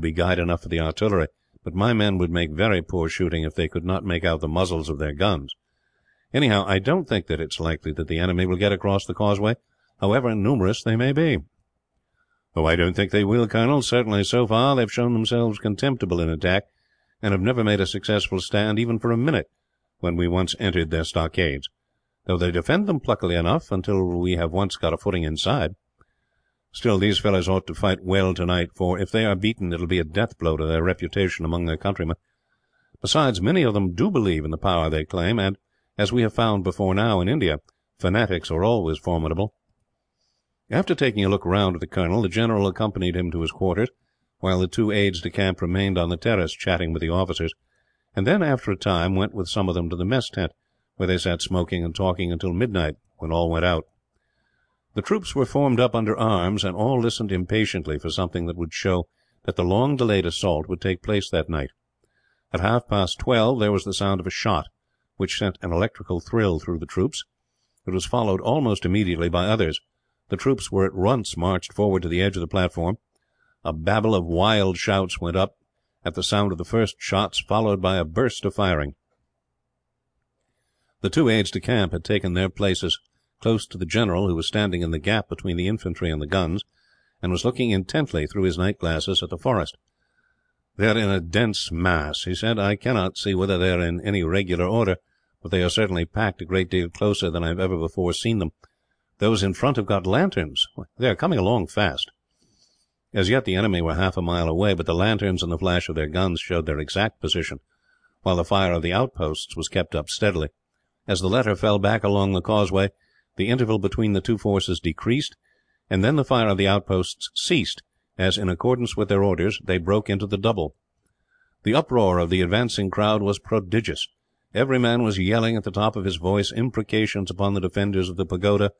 will be guide enough for the artillery, but my men would make very poor shooting if they could not make out the muzzles of their guns. Anyhow, I don't think that it is likely that the enemy will get across the causeway, however numerous they may be." "I don't think they will, Colonel. Certainly, so far they have shown themselves contemptible in attack, and have never made a successful stand, even for a minute, when we once entered their stockades; though they defend them pluckily enough, until we have once got a footing inside. Still, these fellows ought to fight well tonight for, if they are beaten, it will be a death blow to their reputation among their countrymen. Besides, many of them do believe in the power they claim and, as we have found before now in India, fanatics are always formidable." After taking a look round at the colonel, the general accompanied him to his quarters, while the two aides de camp remained on the terrace, chatting with the officers; and then, after a time, went with some of them to the mess tent, where they sat smoking and talking until midnight, when all went out. The troops were formed up under arms, and all listened impatiently for something that would show that the long delayed assault would take place that night. At half past twelve there was the sound of a shot, which sent an electrical thrill through the troops. It was followed, almost immediately, by others. The troops were at once marched forward to the edge of the platform. A babel of wild shouts went up, at the sound of the first shots, followed by a burst of firing. The two aides de camp had taken their places close to the general, who was standing in the gap between the infantry and the guns, and was looking intently, through his night glasses, at the forest. "They are in a dense mass," he said. "I cannot see whether they are in any regular order, but they are certainly packed a great deal closer than I have ever before seen them. Those in front have got lanterns. They are coming along fast." As yet the enemy were half a mile away, but the lanterns and the flash of their guns showed their exact position, while the fire of the outposts was kept up steadily. As the latter fell back along the causeway, the interval between the two forces decreased, and then the fire of the outposts ceased as, in accordance with their orders, they broke into the double. The uproar of the advancing crowd was prodigious. Every man was yelling, at the top of his voice, imprecations upon the defenders of the pagoda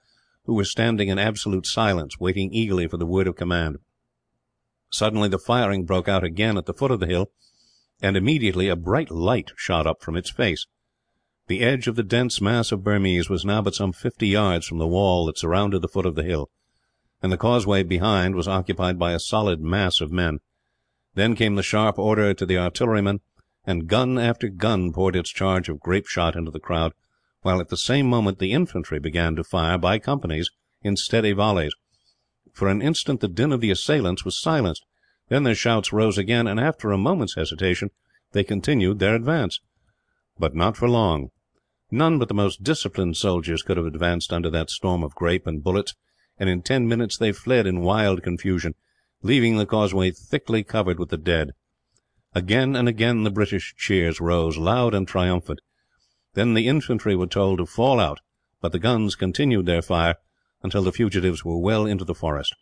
who were standing in absolute silence, waiting eagerly for the word of command. Suddenly the firing broke out again at the foot of the hill, and immediately a bright light shot up from its face. The edge of the dense mass of Burmese was now but some fifty yards from the wall that surrounded the foot of the hill, and the causeway behind was occupied by a solid mass of men. Then came the sharp order to the artillerymen, and gun after gun poured its charge of grape shot into the crowd while at the same moment the infantry began to fire, by companies, in steady volleys. For an instant the din of the assailants was silenced. Then their shouts rose again, and after a moment's hesitation they continued their advance. But not for long. None but the most disciplined soldiers could have advanced under that storm of grape and bullets, and in ten minutes they fled in wild confusion, leaving the causeway thickly covered with the dead. Again and again the British cheers rose, loud and triumphant. Then the infantry were told to fall out, but the guns continued their fire until the fugitives were well into the forest.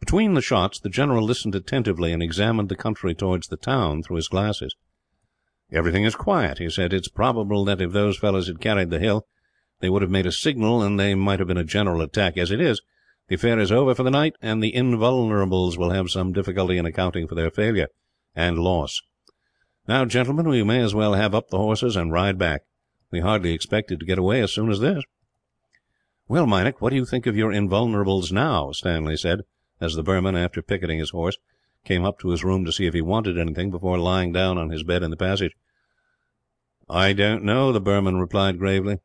Between the shots the general listened attentively, and examined the country towards the town through his glasses. "Everything is quiet," he said. "It is probable that, if those fellows had carried the hill, they would have made a signal, and there might have been a general attack. As it is, the affair is over for the night, and the Invulnerables will have some difficulty in accounting for their failure, and loss. Now, gentlemen, we may as well have up the horses and ride back. We hardly expected to get away as soon as this." "Well, Meinik, what do you think of your Invulnerables now?" Stanley said, as the Burman, after picketing his horse, came up to his room to see if he wanted anything, before lying down on his bed in the passage. "I don't know," the Burman replied gravely.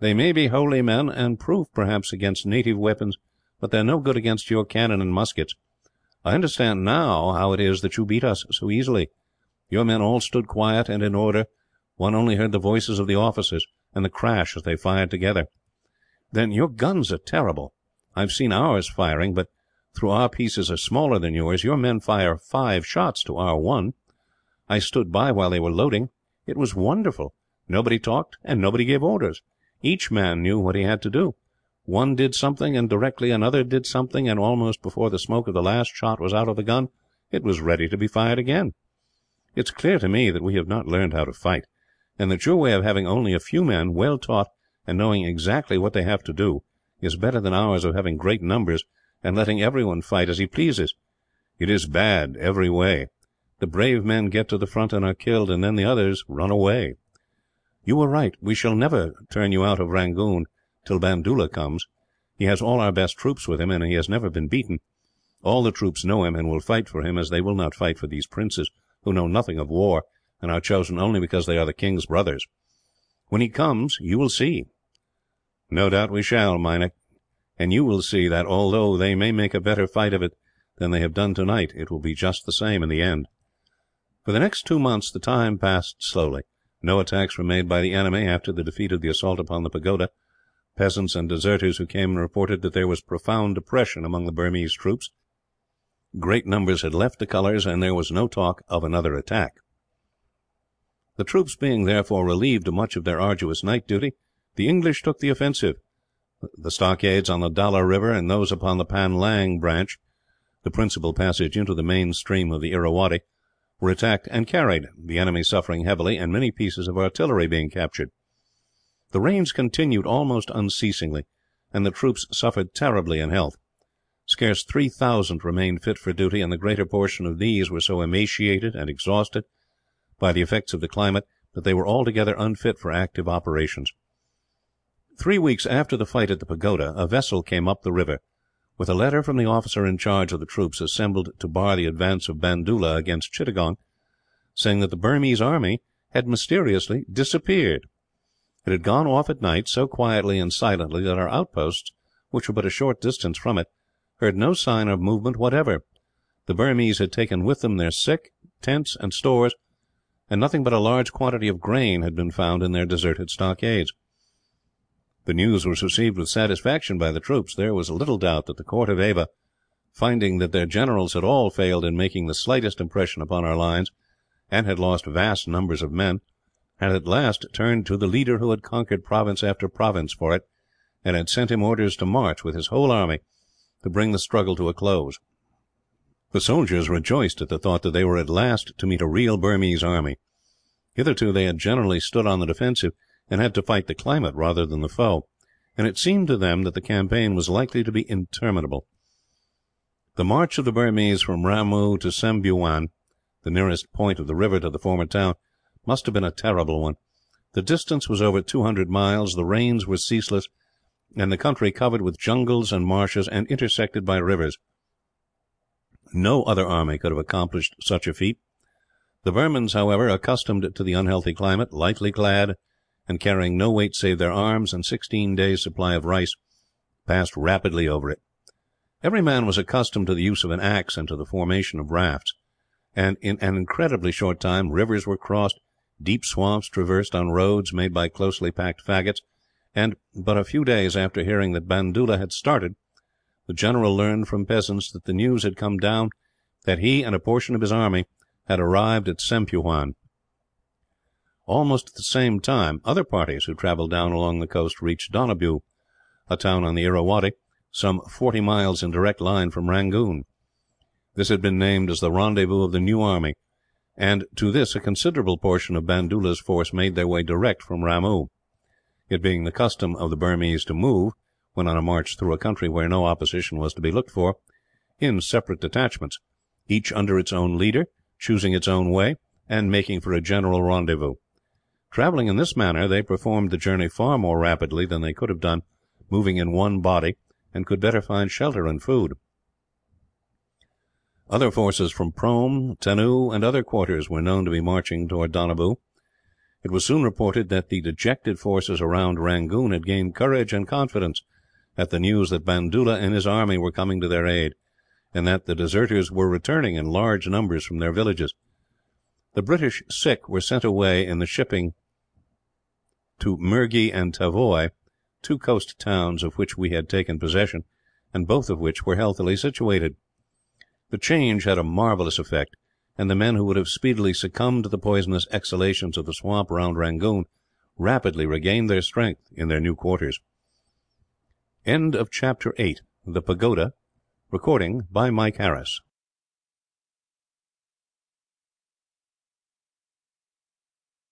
"They may be holy men, and proof, perhaps, against native weapons, but they are no good against your cannon and muskets. I understand, now, how it is that you beat us so easily. Your men all stood quiet and in order. One only heard the voices of the officers, and the crash as they fired together. Then your guns are terrible. I have seen ours firing but, though our pieces are smaller than yours, your men fire five shots to our one. I stood by while they were loading. It was wonderful. Nobody talked, and nobody gave orders. Each man knew what he had to do. One did something, and directly another did something and, almost before the smoke of the last shot was out of the gun, it was ready to be fired again. It is clear to me that we have not learned how to fight, and that your way of having only a few men, well taught and knowing exactly what they have to do, is better than ours of having great numbers, and letting everyone fight as he pleases. It is bad, every way. The brave men get to the front and are killed, and then the others run away. You were right. We shall never turn you out of Rangoon till Bandoola comes. He has all our best troops with him, and he has never been beaten. All the troops know him, and will fight for him, as they will not fight for these princes, who know nothing of war, and are chosen only because they are the king's brothers. When he comes, you will see." "No doubt we shall, Meinik; and you will see that, although they may make a better fight of it than they have done tonight, it will be just the same in the end." For the next two months the time passed slowly. No attacks were made by the enemy, after the defeat of the assault upon the pagoda. Peasants and deserters who came reported that there was profound depression among the Burmese troops. Great numbers had left the colours, and there was no talk of another attack. The troops being, therefore, relieved of much of their arduous night duty, the English took the offensive. The stockades on the Dalla river, and those upon the Panlang branch the principal passage into the main stream of the Irrawaddy were attacked and carried, the enemy suffering heavily, and many pieces of artillery being captured. The rains continued almost unceasingly, and the troops suffered terribly in health. Scarce three thousand remained fit for duty, and the greater portion of these were so emaciated and exhausted, by the effects of the climate, that they were altogether unfit for active operations. Three weeks after the fight at the pagoda, a vessel came up the river, with a letter from the officer in charge of the troops assembled to bar the advance of Bandoola against Chittagong, saying that the Burmese army had mysteriously disappeared. It had gone off at night, so quietly and silently that our outposts, which were but a short distance from it, heard no sign of movement whatever. The Burmese had taken with them their sick, tents, and stores, and nothing but a large quantity of grain had been found in their deserted stockades. The news was received with satisfaction by the troops. There was little doubt that the court of Ava, finding that their generals had all failed in making the slightest impression upon our lines, and had lost vast numbers of men, had at last turned to the leader who had conquered province after province for it, and had sent him orders to march, with his whole army, to bring the struggle to a close. The soldiers rejoiced at the thought that they were at last to meet a real Burmese army. Hitherto they had generally stood on the defensive, and had to fight the climate rather than the foe, and it seemed to them that the campaign was likely to be interminable. The march of the Burmese from Ramoo to Sembeughewn, the nearest point of the river to the former town, must have been a terrible one. The distance was over two hundred miles, the rains were ceaseless, and the country covered with jungles and marshes, and intersected by rivers. No other army could have accomplished such a feat. The Burmans, however, accustomed to the unhealthy climate, lightly clad, and carrying no weight save their arms and sixteen days' supply of rice, passed rapidly over it. Every man was accustomed to the use of an axe and to the formation of rafts, and in an incredibly short time rivers were crossed, deep swamps traversed on roads made by closely packed faggots and, but a few days after hearing that Bandoola had started, the general learned from peasants that the news had come down that he and a portion of his army had arrived at Sembeughewn. Almost at the same time, other parties who travelled down along the coast reached Donabew, a town on the Irrawaddy, some forty miles in direct line from Rangoon. This had been named as the rendezvous of the new army, and to this a considerable portion of Bandoola's force made their way direct from Ramoo it being the custom of the Burmese to move, when on a march through a country where no opposition was to be looked for, in separate detachments, each under its own leader, choosing its own way, and making for a general rendezvous. Travelling in this manner, they performed the journey far more rapidly than they could have done moving in one body, and could better find shelter and food. Other forces from Prome, Tannoo, and other quarters were known to be marching towards Donabew. It was soon reported that the dejected forces around Rangoon had gained courage and confidence, at the news that Bandoola and his army were coming to their aid, and that the deserters were returning in large numbers from their villages. The British sick were sent away in the shipping to Mergui and Tavoy, two coast towns of which we had taken possession, and both of which were healthily situated. The change had a marvellous effect and the men who would have speedily succumbed to the poisonous exhalations of the swamp round Rangoon rapidly regained their strength in their new quarters. Chapter 8: The Pagoda. Recording by Mike Harris.